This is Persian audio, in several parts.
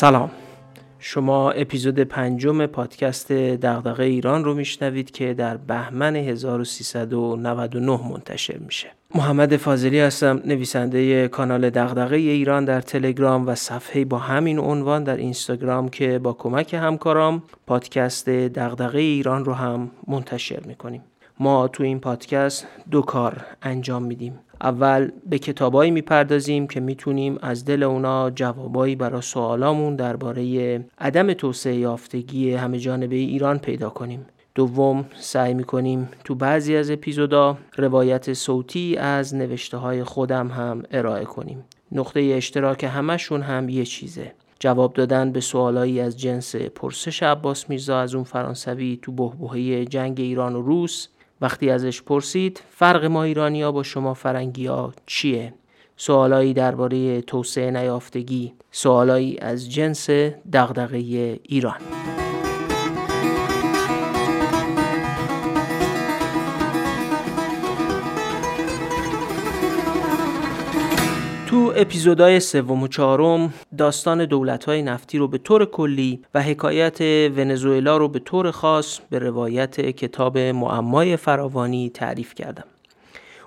سلام. شما اپیزود پنجم پادکست دغدغه ایران رو میشنوید که در بهمن 1399 منتشر میشه. محمد فاضلی هستم نویسنده کانال دغدغه ایران در تلگرام و صفحه با همین عنوان در اینستاگرام که با کمک همکارام پادکست دغدغه ایران رو هم منتشر می‌کنیم. ما تو این پادکست دو کار انجام میدیم. اول به کتابایی می‌پردازیم که می‌تونیم از دل اونا جوابایی برای سوالامون درباره عدم توسعه یافتگی همه جانبه ایران پیدا کنیم. دوم سعی می‌کنیم تو بعضی از اپیزودا روایت صوتی از نوشته های خودم هم ارائه کنیم. نقطه اشتراک همشون هم یه چیزه. جواب دادن به سوالایی از جنس پرسش عباس میرزا از اون فرانسوی تو بهبهه جنگ ایران و روس وقتی ازش پرسید فرق ما ایرانیا با شما فرنگی ها چیه؟ سوالایی درباره توسعه نیافتگی سوالایی از جنس دغدغه ایران تو اپیزودهای سوم و چهارم داستان دولت‌های نفتی رو به طور کلی و حکایت ونزوئلا رو به طور خاص به روایت کتاب معمای فراوانی تعریف کردم.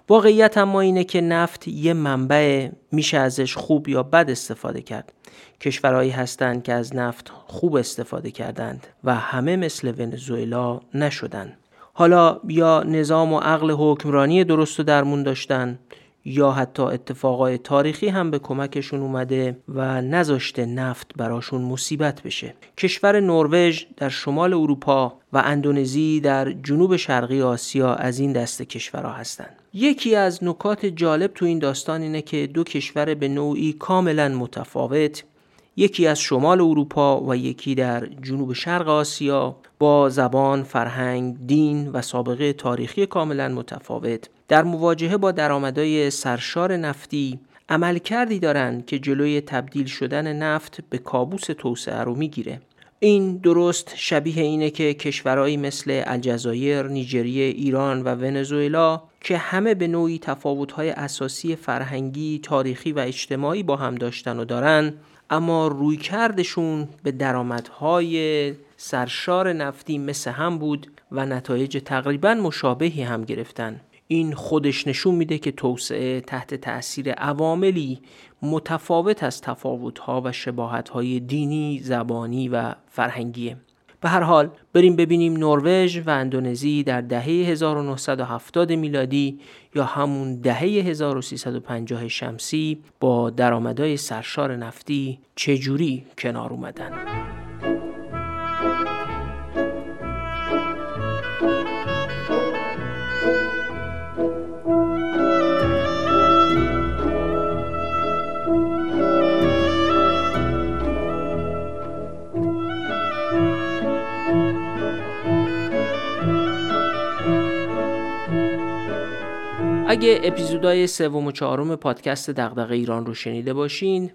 واقعیت اما اینه که نفت یه منبع میشه ازش خوب یا بد استفاده کرد. کشورهایی هستند که از نفت خوب استفاده کردند و همه مثل ونزوئلا نشدن. حالا یا نظام و عقل حکمرانی درست و درمون داشتن یا حتی اتفاقای تاریخی هم به کمکشون اومده و نذاشته نفت براشون مصیبت بشه. کشور نروژ در شمال اروپا و اندونزی در جنوب شرقی آسیا از این دست کشورها هستند. یکی از نکات جالب تو این داستان اینه که دو کشور به نوعی کاملا متفاوت یکی از شمال اروپا و یکی در جنوب شرق آسیا با زبان، فرهنگ، دین و سابقه تاریخی کاملا متفاوت. در مواجهه با درآمدهای سرشار نفتی عمل کردی دارند که جلوی تبدیل شدن نفت به کابوس توسعه رو می‌گیره. این درست شبیه اینه که کشورهایی مثل الجزایر، نیجریه، ایران و ونزوئلا که همه به نوعی تفاوت‌های اساسی فرهنگی، تاریخی و اجتماعی با هم داشتن و دارن اما روی کردشون به درآمدهای سرشار نفتی مثل هم بود و نتایج تقریبا مشابهی هم گرفتن این خودش نشون میده که توسعه تحت تأثیر عواملی متفاوت از تفاوتها و شباهتهای دینی، زبانی و فرهنگیه. به هر حال بریم ببینیم نروژ و اندونزی در دهه 1970 میلادی یا همون دهه 1350 شمسی با درآمدهای سرشار نفتی چجوری کنار اومدن. اگه اپیزودهای سوم و چهارم پادکست دغدغه ایران رو شنیده باشین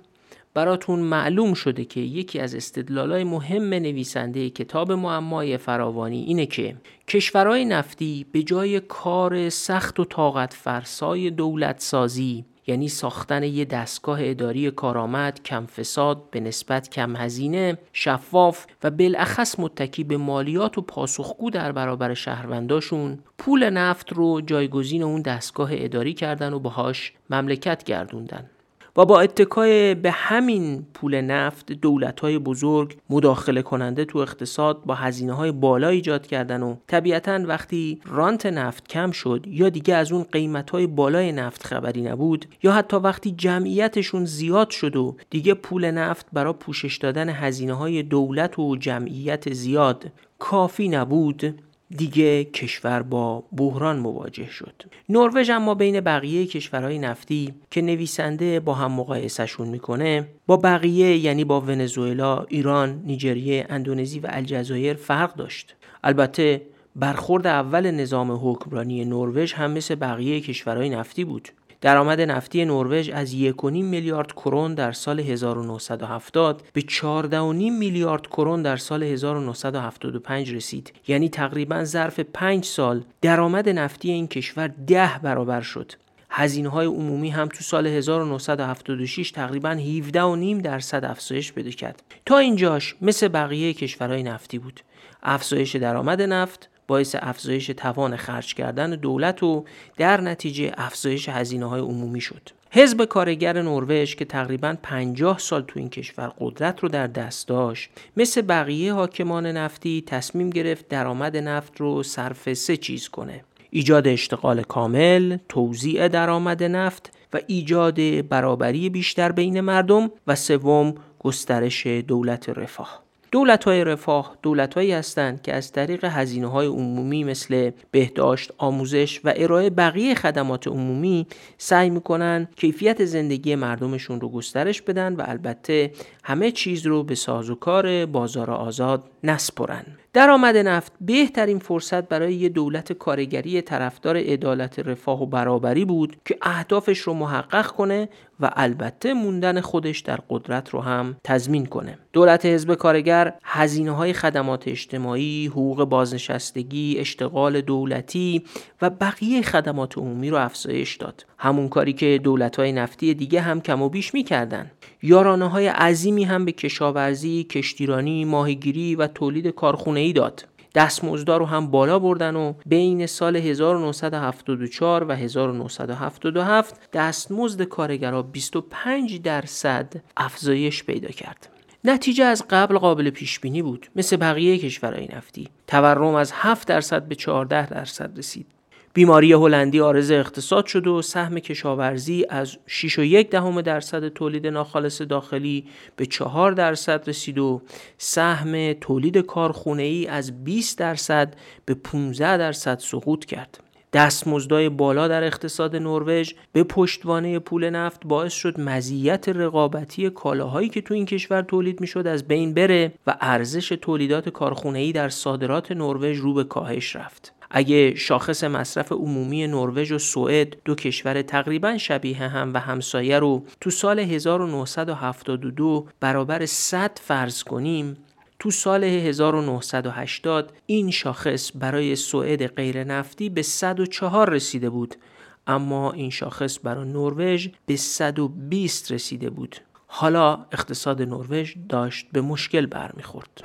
براتون معلوم شده که یکی از استدلالای مهم نویسنده کتاب معمای فراوانی اینه که کشورهای نفتی به جای کار سخت و طاقت فرسای دولت سازی یعنی ساختن یه دستگاه اداری کارآمد کم فساد به نسبت کم هزینه شفاف و بالاخص متکی به مالیات و پاسخگو در برابر شهرونداشون پول نفت رو جایگزین اون دستگاه اداری کردن و باهاش مملکت گردوندن. و با اتکای به همین پول نفت دولت های بزرگ مداخله کننده تو اقتصاد با هزینه های بالا ایجاد کردن و طبیعتا وقتی رانت نفت کم شد یا دیگه از اون قیمت های بالای نفت خبری نبود یا حتی وقتی جمعیتشون زیاد شد و دیگه پول نفت برای پوشش دادن هزینه های دولت و جمعیت زیاد کافی نبود دیگه کشور با بحران مواجه شد. نروژ اما بین بقیه کشورهای نفتی که نویسنده با هم مقایسهشون می‌کنه با بقیه یعنی با ونزوئلا، ایران، نیجریه، اندونزی و الجزایر فرق داشت. البته برخورد اول نظام حکمرانی نروژ هم مثل بقیه کشورهای نفتی بود. درآمد نفتی نروژ از 1.5 میلیارد کرون در سال 1970 به 14.5 میلیارد کرون در سال 1975 رسید. یعنی تقریبا ظرف 5 سال درآمد نفتی این کشور ده برابر شد. هزینه های عمومی هم تو سال 1976 تقریبا 17.5 درصد افزایش پیدا کرد. تا اینجاش مثل بقیه کشورهای نفتی بود. افزایش درآمد نفت باعث افزایش توان خرج کردن دولت و در نتیجه افزایش هزینه های عمومی شد. حزب کارگر نروژ که تقریبا 50 سال تو این کشور قدرت رو در دست داشت مثل بقیه حاکمان نفتی تصمیم گرفت درآمد نفت رو صرف سه چیز کنه. ایجاد اشتغال کامل، توزیع درآمد نفت و ایجاد برابری بیشتر بین مردم و سوم گسترش دولت رفاه. دولت های رفاه دولت هایی هستند که از طریق هزینه های عمومی مثل بهداشت، آموزش و ارائه بقیه خدمات عمومی سعی می‌کنن کیفیت زندگی مردمشون رو گسترش بدن و البته همه چیز رو به سازوکار بازار آزاد نسپرن. درآمد نفت بهترین فرصت برای یه دولت کارگری طرفدار عدالت رفاه و برابری بود که اهدافش رو محقق کنه و البته موندن خودش در قدرت رو هم تضمین کنه. دولت حزب کارگر هزینه های خدمات اجتماعی حقوق بازنشستگی اشتغال دولتی و بقیه خدمات عمومی رو افزایش داد. همون کاری که دولت های نفتی دیگه هم کم و بیش می‌کردن. یارانه های عظیمی هم به کشاورزی، کشتیرانی، ماهیگیری و تولید کارخونه ای داد. دستمزدا رو هم بالا بردن و بین سال 1974 و 1977 دستمزد کارگرا 25 درصد افزایش پیدا کرد. نتیجه از قبل قابل پیش بینی بود مثل بقیه کشورهای نفتی. تورم از 7 درصد به 14 درصد رسید. بیماری هلندی آرز اقتصاد شد و سهم کشاورزی از 6.1 دهم درصد تولید ناخالص داخلی به 4 درصد رسید و سهم تولید کارخونه ای از 20 درصد به 15 درصد سقوط کرد. دستمزدهای بالا در اقتصاد نروژ به پشتوانه پول نفت باعث شد مزیت رقابتی کالاهایی که تو این کشور تولید می‌شد از بین بره و ارزش تولیدات کارخونه‌ای در صادرات نروژ رو به کاهش رفت. اگه شاخص مصرف عمومی نروژ و سوئد دو کشور تقریبا شبیه هم و همسایه رو تو سال 1972 برابر 100 فرض کنیم تو سال 1980 این شاخص برای سوئد غیر نفتی به 104 رسیده بود اما این شاخص برای نروژ به 120 رسیده بود حالا اقتصاد نروژ داشت به مشکل برمیخورد.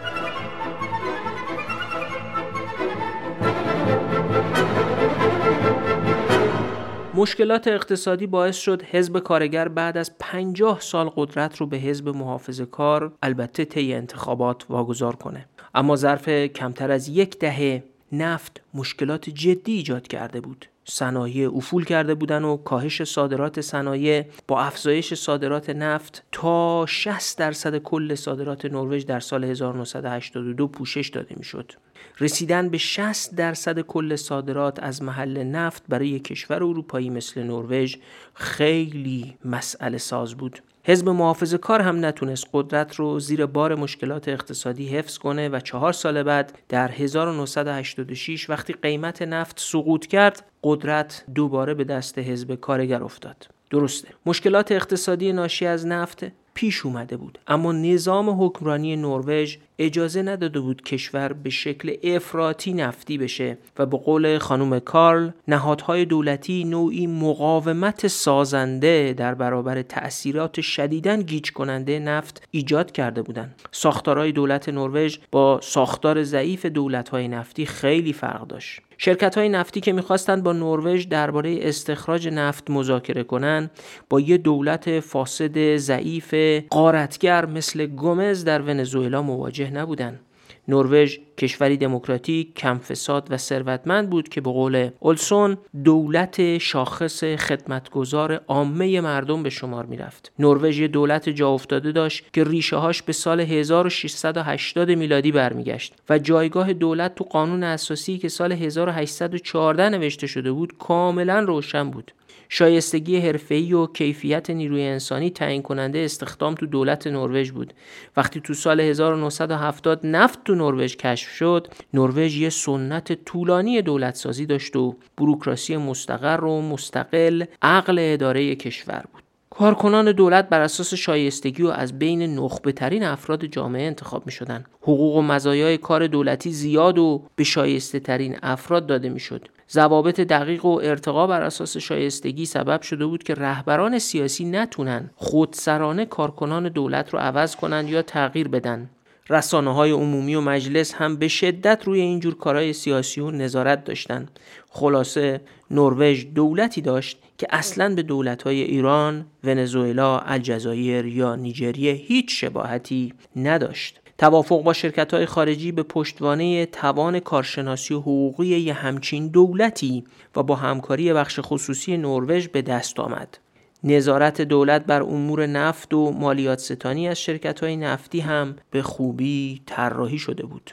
مشکلات اقتصادی باعث شد حزب کارگر بعد از 50 سال قدرت رو به حزب محافظ کار البته طی انتخابات واگذار کنه. اما ظرف کمتر از یک دهه نفت مشکلات جدی ایجاد کرده بود. صنایع افول کرده بودن و کاهش صادرات صنایع با افزایش صادرات نفت تا 60 درصد کل صادرات نروژ در سال 1982 پوشش داده می‌شد. رسیدن به 60 درصد کل صادرات از محل نفت برای کشور اروپایی مثل نروژ خیلی مسئله ساز بود. حزب محافظ کار هم نتونست قدرت رو زیر بار مشکلات اقتصادی حفظ کنه و چهار سال بعد در 1986 وقتی قیمت نفت سقوط کرد قدرت دوباره به دست حزب کارگر افتاد. درسته مشکلات اقتصادی ناشی از نفت پیش اومده بود اما نظام حکمرانی نروژ اجازه نداده بود کشور به شکل افراطی نفتی بشه و به قول خانم کارل نهادهای دولتی نوعی مقاومت سازنده در برابر تأثیرات شدیدن گیج کننده نفت ایجاد کرده بودند. ساختارهای دولت نروژ با ساختار ضعیف دولتهای نفتی خیلی فرق داشت. شرکت های نفتی که می‌خواستند با نروژ درباره استخراج نفت مذاکره کنند با یه دولت فاسد ضعیف قارتگر مثل گومز در ونزوئلا مواجه نبودند نروژ کشوری دموکراتیک کم فساد و ثروتمند بود که به قول اولسون دولت شاخص خدمتگزار عامه مردم به شمار می‌رفت. نروژ دولت جا افتاده داشت که ریشه هاش به سال 1680 میلادی برمیگشت و جایگاه دولت تو قانون اساسی که سال 1814 نوشته شده بود کاملا روشن بود. شایستگی حرفه‌ای و کیفیت نیروی انسانی تعیین کننده استخدام تو دولت نروژ بود. وقتی تو سال 1970 نفت تو نروژ کشف شد نروژ یه سنت طولانی دولت سازی داشت و بروکراسی مستقر و مستقل عقل اداره کشور بود. کارکنان دولت بر اساس شایستگی و از بین نخبه ترین افراد جامعه انتخاب می شدن. حقوق و مزایای کار دولتی زیاد و به شایسته ترین افراد داده می شد. ضوابط دقیق و ارتقا بر اساس شایستگی سبب شده بود که رهبران سیاسی نتونن خودسرانه کارکنان دولت رو عوض کنند یا تغییر بدن رسانه های عمومی و مجلس هم به شدت روی اینجور کارهای سیاسی و نظارت داشتند. خلاصه نروژ دولتی داشت که اصلا به دولت های ایران، ونزوئلا، الجزایر یا نیجریه هیچ شباهتی نداشت. توافق با شرکت های خارجی به پشتوانه توان کارشناسی و حقوقی یه همچین دولتی و با همکاری بخش خصوصی نروژ به دست آمد. نظارت دولت بر امور نفت و مالیات ستانی از شرکت های نفتی هم به خوبی طراحی شده بود.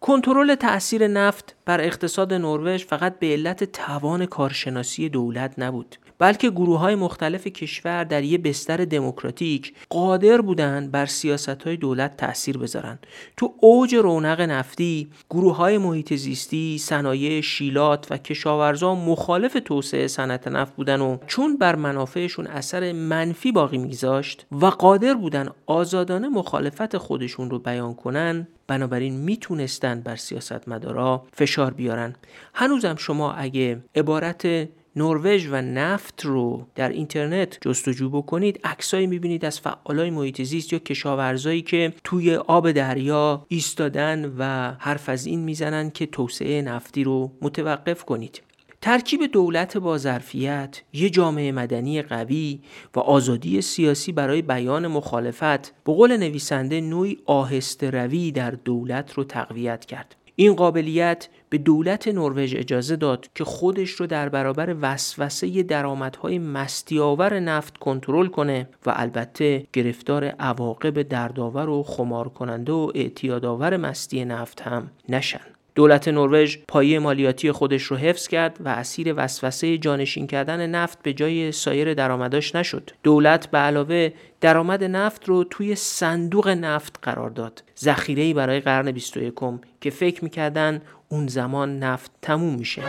کنترل تأثیر نفت بر اقتصاد نروژ فقط به علت توان کارشناسی دولت نبود بلکه گروه های مختلف کشور در یه بستر دموکراتیک قادر بودند بر سیاست های دولت تأثیر بذارن. تو اوج رونق نفتی گروه های محیط زیستی صنایع شیلات و کشاورزان مخالف توسعه صنعت نفت بودن و چون بر منافعشون اثر منفی باقی میگذاشت و قادر بودن آزادانه مخالفت خودشون رو بیان کنن بنابراین می‌تونستن بر سیاستمدارا فشار بیارن. هنوزم شما اگه عبارت نروژ و نفت رو در اینترنت جستجو بکنید عکسایی می‌بینید از فعالای محیط زیست یا کشاورزایی که توی آب دریا ایستادن و حرف از این می‌زنن که توسعه نفتی رو متوقف کنید ترکیب دولت با ظرفیت، یه جامعه مدنی قوی و آزادی سیاسی برای بیان مخالفت به قول نویسنده نوعی آهسته روی در دولت رو تقویت کرد. این قابلیت به دولت نروژ اجازه داد که خودش رو در برابر وسوسه درآمدهای مستیاور نفت کنترل کنه و البته گرفتار عواقب دردآور و خمار کننده و اعتیادآور مستی نفت هم نشن. دولت نروژ پایه مالیاتی خودش رو حفظ کرد و اسیر وسوسه جانشین کردن نفت به جای سایر درآمداش نشد. دولت به علاوه درآمد نفت رو توی صندوق نفت قرار داد. ذخیره‌ای برای قرن 21 که فکر می‌کردن اون زمان نفت تموم میشه.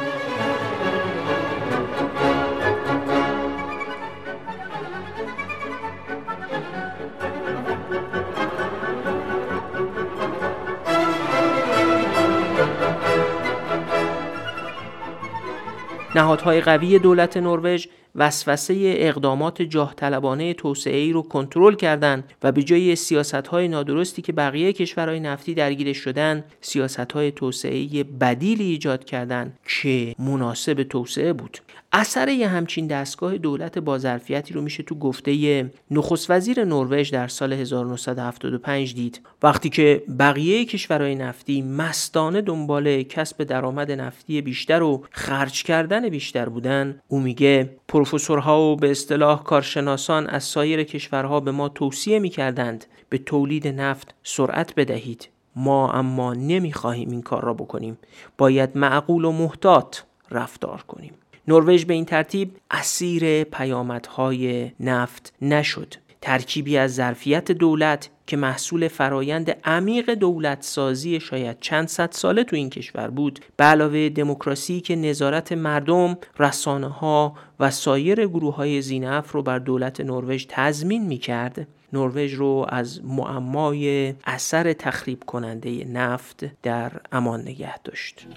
نهادهای قوی دولت نروژ وسوسه اقدامات جاه طلبانه توسعه ای رو کنترل کردند و به جای سیاست های نادرستی که بقیه کشورهای نفتی درگیرش شدن سیاست های توسعه بدیلی ایجاد کردند که مناسب توسعه بود. اثر یه همچین دستگاه دولت با ظرفیتی رو میشه تو گفته نخست وزیر نروژ در سال 1975 دید. وقتی که بقیه کشورهای نفتی مستانه دنبال کسب درآمد نفتی بیشتر و خرج کردن بیشتر بودن او میگه پروفسورها و به اصطلاح کارشناسان از سایر کشورها به ما توصیه می‌کردند به تولید نفت سرعت بدهید. ما اما نمی‌خواهیم این کار را بکنیم. باید معقول و محتاط رفتار کنیم. نروژ به این ترتیب اسیر پیامدهای نفت نشد ترکیبی از ظرفیت دولت که محصول فرایند عمیق دولت سازی شاید چند صد ساله تو این کشور بود به علاوه دموکراسی که نظارت مردم، رسانه ها و سایر گروه های زینف رو بر دولت نروژ تضمین می کرد نروژ رو از معمای اثر تخریب کننده نفت در امان نگه داشت.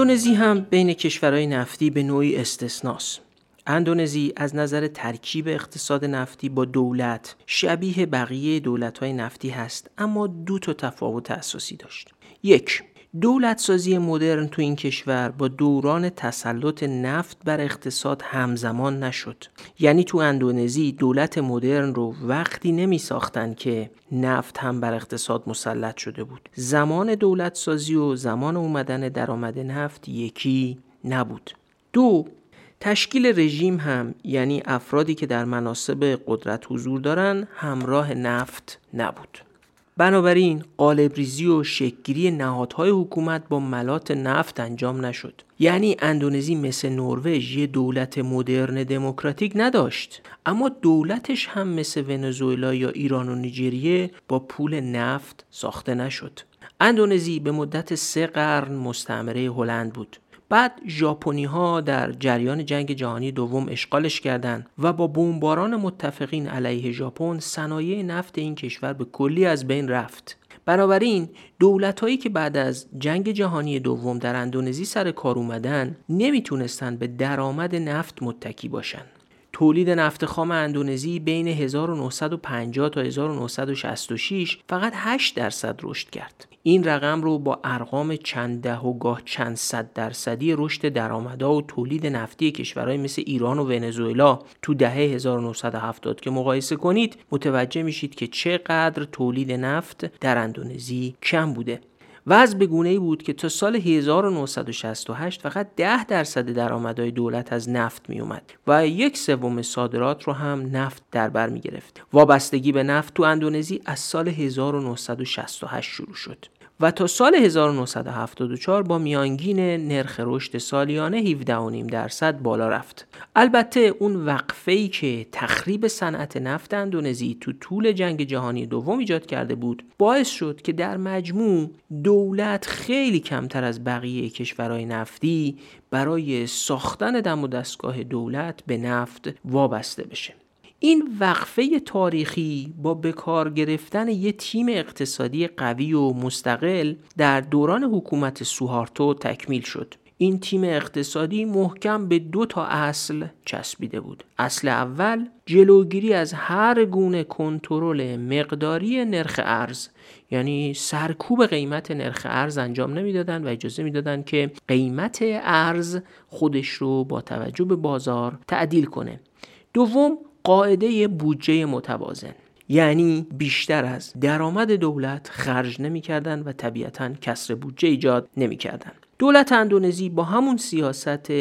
اندونزی هم بین کشورهای نفتی به نوعی استثناست. اندونزی از نظر ترکیب اقتصاد نفتی با دولت شبیه بقیه دولت‌های نفتی هست اما دو تا تفاوت اساسی داشت. یک دولت سازی مدرن تو این کشور با دوران تسلط نفت بر اقتصاد همزمان نشد. یعنی تو اندونزی دولت مدرن رو وقتی نمی ساختن که نفت هم بر اقتصاد مسلط شده بود. زمان دولت سازی و زمان اومدن درآمد نفت یکی نبود. دو تشکیل رژیم هم یعنی افرادی که در مناسب قدرت حضور دارن همراه نفت نبود. بنابراین قالبریزی و شکگیری نهادهای حکومت با ملات نفت انجام نشد. یعنی اندونزی مثل نروژ یه دولت مدرن دموکراتیک نداشت. اما دولتش هم مثل ونزوئلا یا ایران و نیجریه با پول نفت ساخته نشد. اندونزی به مدت سه قرن مستعمره هلند بود. بعد ژاپنی ها در جریان جنگ جهانی دوم اشغالش کردند و با بمباران متفقین علیه ژاپن صنایع نفت این کشور به کلی از بین رفت بنابراین دولت هایی که بعد از جنگ جهانی دوم در اندونزی سر کار اومدن نمی‌تونستند به درآمد نفت متکی باشند. تولید نفت خام اندونزی بین 1950 تا 1966 فقط 8 درصد رشد کرد. این رقم رو با ارقام چند ده و گاه چند صد درصدی رشد درآمدها و تولید نفتی کشورهای مثل ایران و ونزوئلا تو دهه 1970 که مقایسه کنید متوجه میشید که چقدر تولید نفت در اندونزی کم بوده وضع به گونه ای بود که تا سال 1968 فقط 10 درصد درآمدهای دولت از نفت می اومد و یک سوم صادرات رو هم نفت در بر می گرفت. وابستگی به نفت تو اندونزی از سال 1968 شروع شد. و تا سال 1974 با میانگین نرخ رشد سالیانه 17.5 درصد بالا رفت. البته اون وقفه ای که تخریب صنعت نفت اندونزی تو طول جنگ جهانی دوم ایجاد کرده بود باعث شد که در مجموع دولت خیلی کمتر از بقیه کشورهای نفتی برای ساختن دم و دستگاه دولت به نفت وابسته بشه. این وقفه تاریخی با بکار گرفتن یه تیم اقتصادی قوی و مستقل در دوران حکومت سوهارتو تکمیل شد. این تیم اقتصادی محکم به دو تا اصل چسبیده بود. اصل اول جلوگیری از هر گونه کنترل مقداری نرخ ارز یعنی سرکوب قیمت نرخ ارز انجام نمی‌دادند و اجازه می‌دادند که قیمت ارز خودش رو با توجه به بازار تعدیل کنه. دوم قاعده بودجه متوازن. یعنی بیشتر از درآمد دولت خرج نمی‌کردند و طبیعتا کسر بودجه ایجاد نمی‌کردند دولت اندونزی با همون سیاست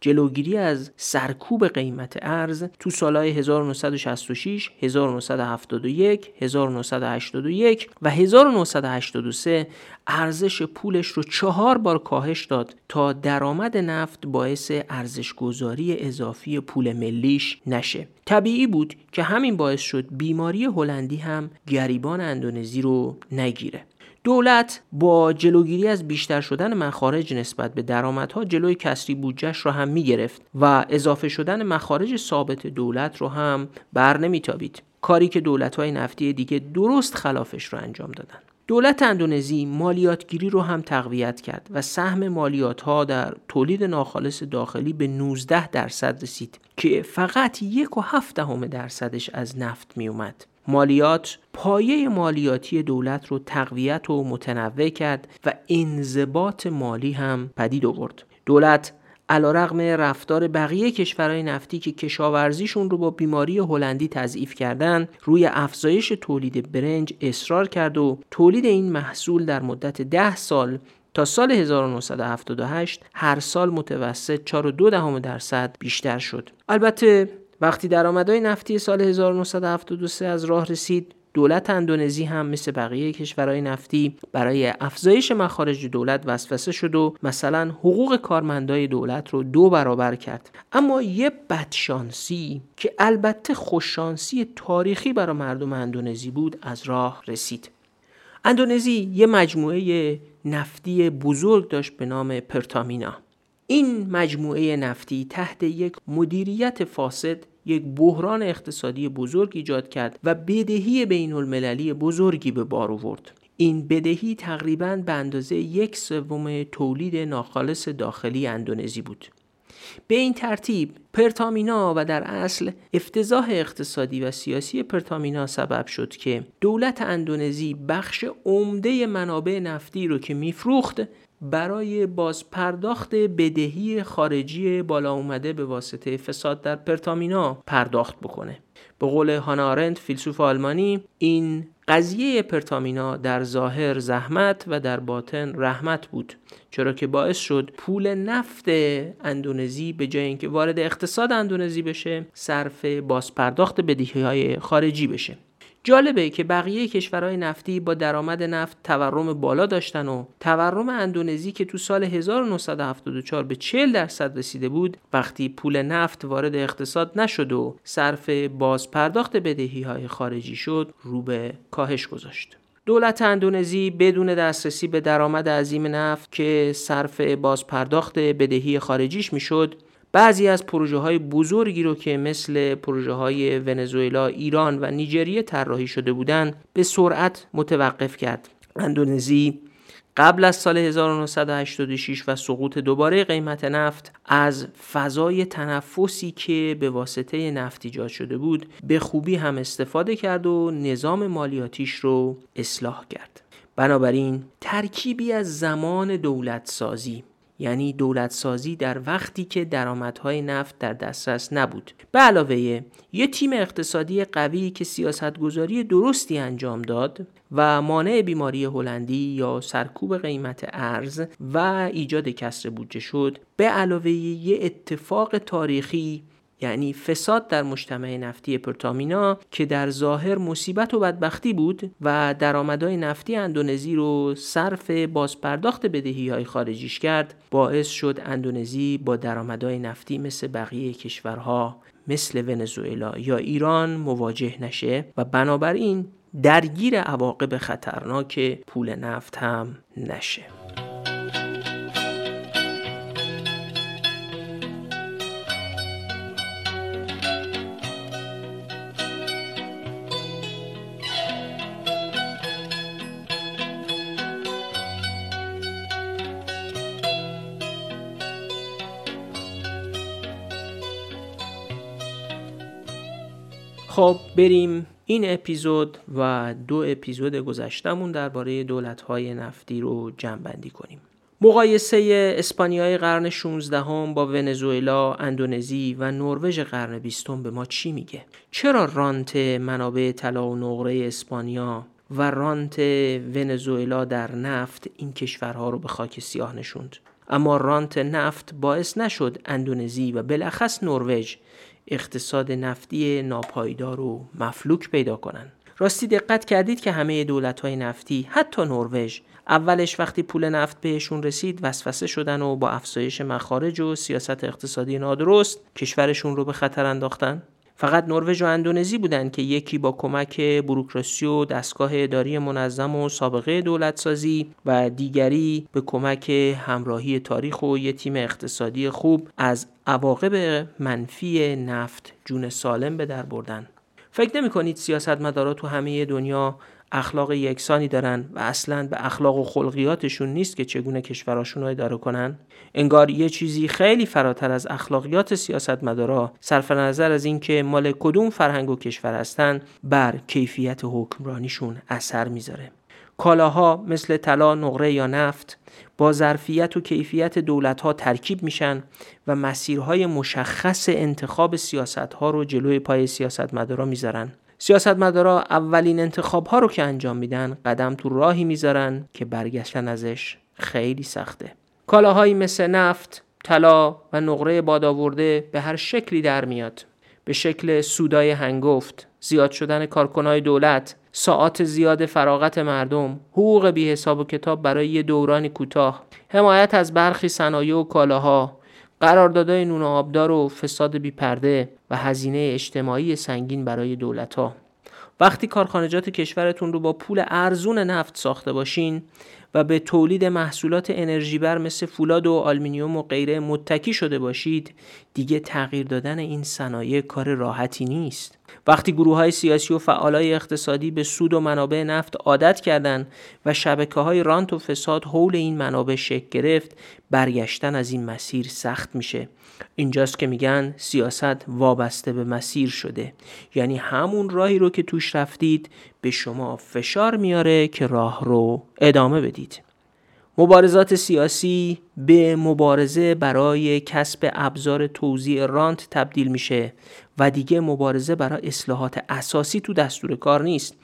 جلوگیری از سرکوب قیمت ارز تو سالهای 1966, 1971, 1981 و 1983 ارزش پولش رو چهار بار کاهش داد تا درآمد نفت باعث ارزش گذاری اضافی پول ملیش نشه. طبیعی بود که همین باعث شد بیماری هلندی هم گریبان اندونزی رو نگیره. دولت با جلوگیری از بیشتر شدن مخارج نسبت به درآمدها جلوی کسری بودجهش را هم می گرفت و اضافه شدن مخارج ثابت دولت رو هم بر نمیتابید کاری که دولت های نفتی دیگه درست خلافش رو انجام دادن دولت اندونزی مالیاتگیری رو هم تقویت کرد و سهم مالیات ها در تولید ناخالص داخلی به 19 درصد رسید که فقط یک و هفت دهم درصدش از نفت می اومد. مالیات پایه مالیاتی دولت رو تقویت و متنوع کرد و انضباط مالی هم پدید آورد دولت رقم رفتار بقیه کشورهای نفتی که کشاورزیشون رو با بیماری هلندی تضعیف کردن روی افزایش تولید برنج اصرار کرد و تولید این محصول در مدت ده سال تا سال 1978 هر سال متوسط 4.2 درصد بیشتر شد. البته وقتی درآمدهای نفتی سال 1973 از راه رسید دولت اندونزی هم مثل بقیه کشورهای نفتی برای افزایش مخارج دولت وسوسه شد و مثلا حقوق کارمندای دولت رو دو برابر کرد. اما یه بدشانسی که البته خوششانسی تاریخی برای مردم اندونزی بود از راه رسید. اندونزی یه مجموعه نفتی بزرگ داشت به نام پرتامینا این مجموعه نفتی تحت یک مدیریت فاسد یک بحران اقتصادی بزرگ ایجاد کرد و بدهی بین المللی بزرگی به بار آورد. این بدهی تقریبا به اندازه یک سوم تولید ناخالص داخلی اندونزی بود. به این ترتیب پرتامینا و در اصل افتضاح اقتصادی و سیاسی پرتامینا سبب شد که دولت اندونزی بخش عمده منابع نفتی رو که میفروخت برای بازپرداخت بدهی خارجی بالا اومده به واسطه فساد در پرتامینا پرداخت بکنه. به قول هانا فیلسوف آلمانی این قضیه پرتامینا در ظاهر زحمت و در باطن رحمت بود چرا که باعث شد پول نفت اندونزی به جای اینکه وارد اقتصاد اندونزی بشه صرف بازپرداخت بدهی های خارجی بشه. جالبه که بقیه کشورهای نفتی با درآمد نفت تورم بالا داشتن و تورم اندونزی که تو سال 1974 به 40 درصد رسیده بود وقتی پول نفت وارد اقتصاد نشد و صرف باز پرداخت بدهی های خارجی شد رو به کاهش گذاشت. دولت اندونزی بدون دسترسی به درآمد عظیم نفت که صرف بازپرداخت بدهی خارجیش می‌شد بعضی از پروژه های بزرگی رو که مثل پروژه های ونزوئلا، ایران و نیجریه طراحی شده بودند به سرعت متوقف کرد. اندونزی قبل از سال 1986 و سقوط دوباره قیمت نفت از فضای تنفسی که به واسطه نفت ایجاد شده بود به خوبی هم استفاده کرد و نظام مالیاتیش رو اصلاح کرد. بنابراین ترکیبی از زمان دولت سازی یعنی دولت سازی در وقتی که درآمدهای نفت در دسترس نبود. به علاوه یه تیم اقتصادی قوی که سیاستگذاری درستی انجام داد و مانع بیماری هلندی یا سرکوب قیمت ارز و ایجاد کسر بودجه شد به علاوه یه اتفاق تاریخی یعنی فساد در مجتمع نفتی پرتامینا که در ظاهر مصیبت و بدبختی بود و درآمدهای نفتی اندونزی رو صرف بازپرداخت بدهی های خارجیش کرد باعث شد اندونزی با درآمدهای نفتی مثل بقیه کشورها مثل ونزوئلا یا ایران مواجه نشه و بنابراین درگیر عواقب خطرناک پول نفت هم نشه. خب بریم این اپیزود و دو اپیزود گذشتمون درباره دولت‌های نفتی رو جمع کنیم. مقایسه اسپانیای قرن 16 هم با ونزوئلا، اندونزی و نروژ قرن 20 به ما چی میگه؟ چرا رانت منابع طلا و نقره اسپانیا و رانت ونزوئلا در نفت این کشورها رو به خاک سیاه نشوند؟ اما رانت نفت باعث نشد اندونزی و بالاخص نروژ اقتصاد نفتی ناپایدار و مفلوک پیدا کنند. راستی دقت کردید که همه دولت های نفتی حتی نروژ اولش وقتی پول نفت بهشون رسید وسوسه شدن و با افزایش مخارج و سیاست اقتصادی نادرست کشورشون رو به خطر انداختن فقط نروژ و اندونزی بودند که یکی با کمک بروکراسی و دستگاه اداری منظم و سابقه دولت سازی و دیگری به کمک همراهی تاریخ و یه تیم اقتصادی خوب از عواقب منفی نفت جون سالم به در بردن. فکر نمی کنید سیاستمدارا تو همه دنیا اخلاق یکسانی دارن و اصلا به اخلاق و خلقیاتشون نیست که چگونه کشوراشون رو اداره کنن. انگار یه چیزی خیلی فراتر از اخلاقیات سیاستمدارا صرف نظر از اینکه مال کدوم فرهنگ و کشور هستن بر کیفیت حکمرانیشون اثر می‌ذاره. کالاها مثل طلا، نقره یا نفت با ظرفیت و کیفیت دولت ها ترکیب میشن و مسیرهای مشخص انتخاب سیاست ها رو جلوی پای سیاستمدارا می‌ذارن. سیاستمدارا اولین انتخاب ها رو که انجام میدن قدم تو راهی می‌ذارن که برگشتن ازش خیلی سخته. کالاهایی مثل نفت، طلا و نقره بادآورده به هر شکلی در میاد. به شکل سودای هنگفت، زیاد شدن کارکنای دولت، ساعات زیاد فراغت مردم، حقوق بی حساب و کتاب برای یه دورانی کوتاه، حمایت از برخی صنایع و کالاها، قراردادهای نون آبدار و فساد بیپرده و هزینه اجتماعی سنگین برای دولت ها. وقتی کارخانجات کشورتون رو با پول ارزون نفت ساخته باشین و به تولید محصولات انرژی بر مثل فولاد و آلمینیوم و غیره متکی شده باشید دیگه تغییر دادن این صنایع کار راحتی نیست وقتی گروه های سیاسی و فعالای اقتصادی به سود و منابع نفت عادت کردند و شبکه های رانت و فساد حول این منابع شکل گرفت برگشتن از این مسیر سخت میشه. اینجاست که میگن سیاست وابسته به مسیر شده. یعنی همون راهی رو که توش رفتید به شما فشار میاره که راه رو ادامه بدید. مبارزات سیاسی به مبارزه برای کسب ابزار توزیع رانت تبدیل میشه و دیگه مبارزه برای اصلاحات اساسی تو دستور کار نیست.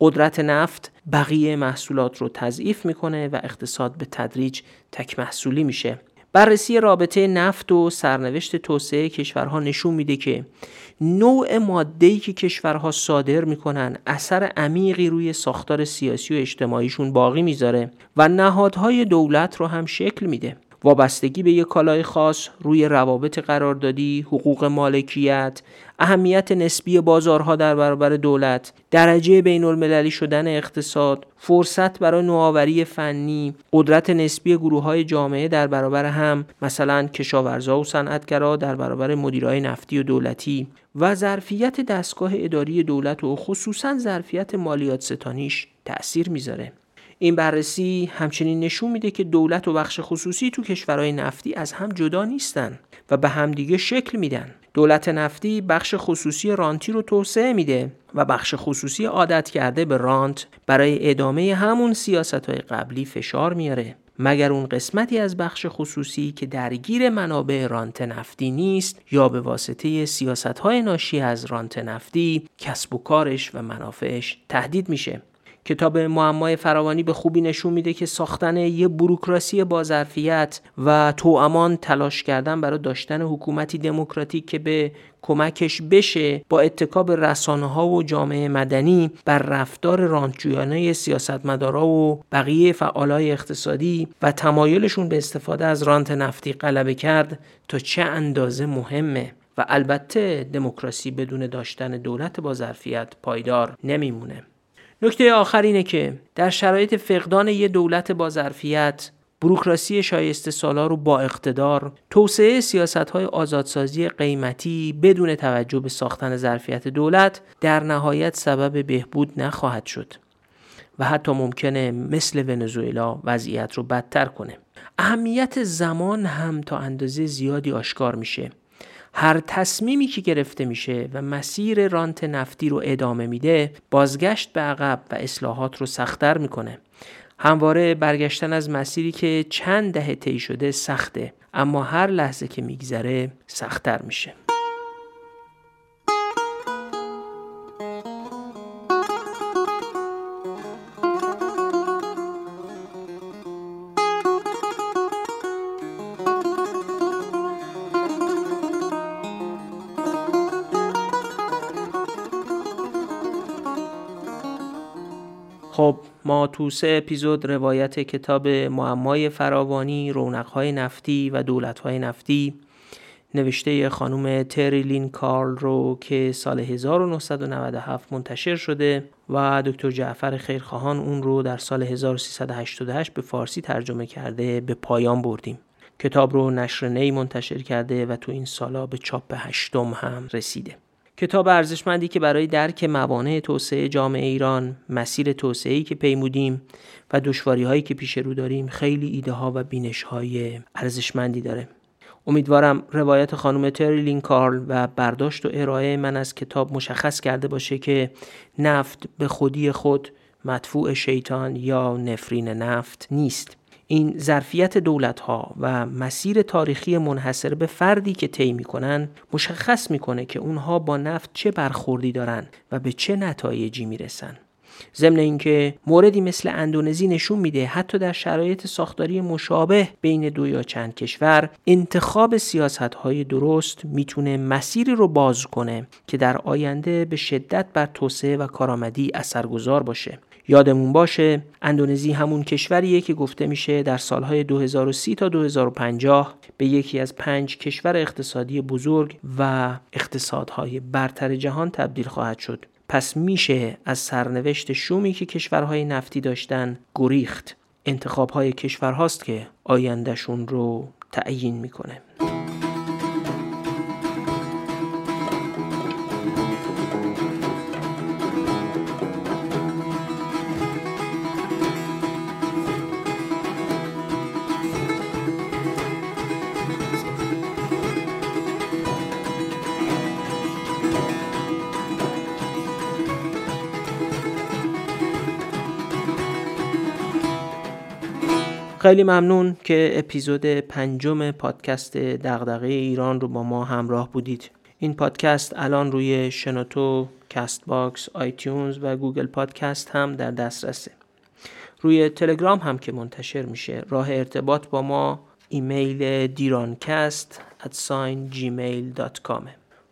قدرت نفت بقیه محصولات رو تضعیف می‌کنه و اقتصاد به تدریج تک محصولی میشه. بررسی رابطه نفت و سرنوشت توسعه کشورها نشون میده که نوع ماده‌ای که کشورها صادر می‌کنن اثر عمیقی روی ساختار سیاسی و اجتماعیشون باقی می‌ذاره و نهادهای دولت رو هم شکل میده. وابستگی به یک کالای خاص روی روابط قراردادی، حقوق مالکیت، اهمیت نسبی بازارها در برابر دولت، درجه بین المللی شدن اقتصاد، فرصت برای نوآوری فنی، قدرت نسبی گروه های جامعه در برابر هم مثلا کشاورزا و صنعتگرا در برابر مدیرای نفتی و دولتی و ظرفیت دستگاه اداری دولت و خصوصا ظرفیت مالیات ستانیش تأثیر می‌ذاره. این بررسی همچنین نشون میده که دولت و بخش خصوصی تو کشورهای نفتی از هم جدا نیستن و به همدیگه شکل میدن. دولت نفتی بخش خصوصی رانتی رو توسعه میده و بخش خصوصی عادت کرده به رانت برای ادامه همون سیاست های قبلی فشار میاره. مگر اون قسمتی از بخش خصوصی که درگیر منابع رانت نفتی نیست یا به واسطه سیاست های ناشی از رانت نفتی کسب و کارش و منافعش تهدید میشه؟ کتاب معمای فراوانی به خوبی نشون میده که ساختن یه بروکراسی با ظرفیت و توامان تلاش کردن برای داشتن حکومتی دموکراتیک که به کمکش بشه با اتکاب رسانه ها و جامعه مدنی بر رفتار رانتجویانه سیاستمدارا و بقیه فعالای اقتصادی و تمایلشون به استفاده از رانت نفتی غلبه کرد تا چه اندازه مهمه. و البته دموکراسی بدون داشتن دولت با ظرفیت پایدار نمیمونه. نکته آخر اینه که در شرایط فقدان یه دولت با ظرفیت بروکراسی شایسته سالار و با اقتدار توسعه سیاست های آزادسازی قیمتی بدون توجه به ساختن ظرفیت دولت در نهایت سبب بهبود نخواهد شد و حتی ممکنه مثل ونزوئلا وضعیت رو بدتر کنه. اهمیت زمان هم تا اندازه زیادی آشکار میشه. هر تصمیمی که گرفته میشه و مسیر رانت نفتی رو ادامه میده بازگشت به عقب و اصلاحات رو سختتر می‌کنه. همواره برگشتن از مسیری که چند دهه طی شده سخته اما هر لحظه که میگذره سختتر میشه. خب ما تو سه اپیزود روایت کتاب معمای فراوانی رونقهای نفتی و دولتهای نفتی نوشته خانم تریلین کارل رو که سال 1997 منتشر شده و دکتر جعفر خیرخواهان اون رو در سال 1388 به فارسی ترجمه کرده به پایان بردیم. کتاب رو نشر نی منتشر کرده و تو این سالا به چاپ هشتم هم رسیده. کتاب ارزشمندی که برای درک موانع توسعه جامعه ایران، مسیر توسعه‌ای که پیمودیم و دشواری که پیش رو داریم خیلی ایده ها و بینش های ارزشمندی داره. امیدوارم روایت خانم تریلین کارل و برداشت و ارائه من از کتاب مشخص کرده باشه که نفت به خودی خود مدفوع شیطان یا نفرین نفت نیست این ظرفیت دولت ها و مسیر تاریخی منحصر به فردی که طی می‌کنن مشخص می‌کنه که اونها با نفت چه برخوردی دارن و به چه نتایجی می‌رسن. ضمن اینکه موردی مثل اندونزی نشون میده حتی در شرایط ساختاری مشابه بین دو یا چند کشور انتخاب سیاست های درست می‌تونه مسیری رو باز کنه که در آینده به شدت بر توسعه و کارآمدی اثرگذار باشه. یادمون باشه اندونزی همون کشوریه که گفته میشه در سالهای 2030 تا 2050 به یکی از پنج کشور اقتصادی بزرگ و اقتصادهای برتر جهان تبدیل خواهد شد. پس میشه از سرنوشت شومی که کشورهای نفتی داشتن گریخت. انتخاب های کشورهاست که آیندهشون رو تعیین می‌کنه. خیلی ممنون که اپیزود پنجم پادکست دغدغه ایران رو با ما همراه بودید. این پادکست الان روی شنوتو، Castbox، iTunes و Google Podcast هم در دسترسه. روی تلگرام هم که منتشر میشه. راه ارتباط با ما ایمیل dirancast at gmail.com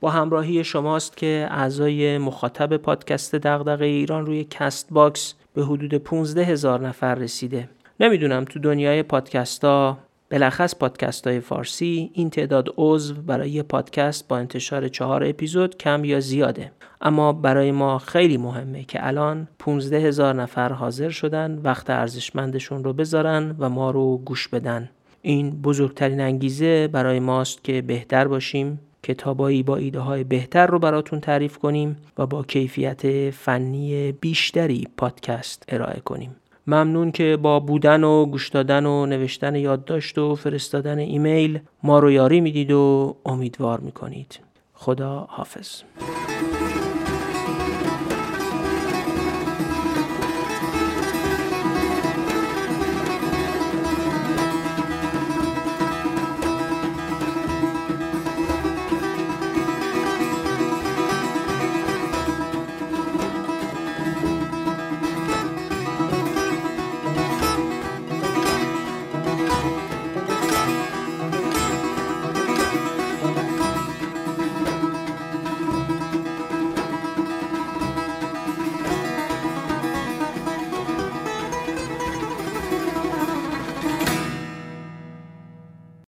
با همراهی شماست که اعضای مخاطب پادکست دغدغه ایران روی Castbox به حدود 15 هزار نفر رسیده. نمی‌دونم تو دنیای پادکست ها بلخص پادکست های فارسی این تعداد عضو برای پادکست با انتشار چهار اپیزود کم یا زیاده. اما برای ما خیلی مهمه که الان 15 هزار نفر حاضر شدن وقت ارزشمندشون رو بذارن و ما رو گوش بدن. این بزرگترین انگیزه برای ماست که بهتر باشیم کتابایی با ایده های بهتر رو براتون تعریف کنیم و با کیفیت فنی بیشتری پادکست ارائه کنیم. ممنون که با بودن و گوش دادن و نوشتن یادداشت و فرستادن ایمیل ما رو یاری می‌دید و امیدوار می‌کنید. خدا حافظ.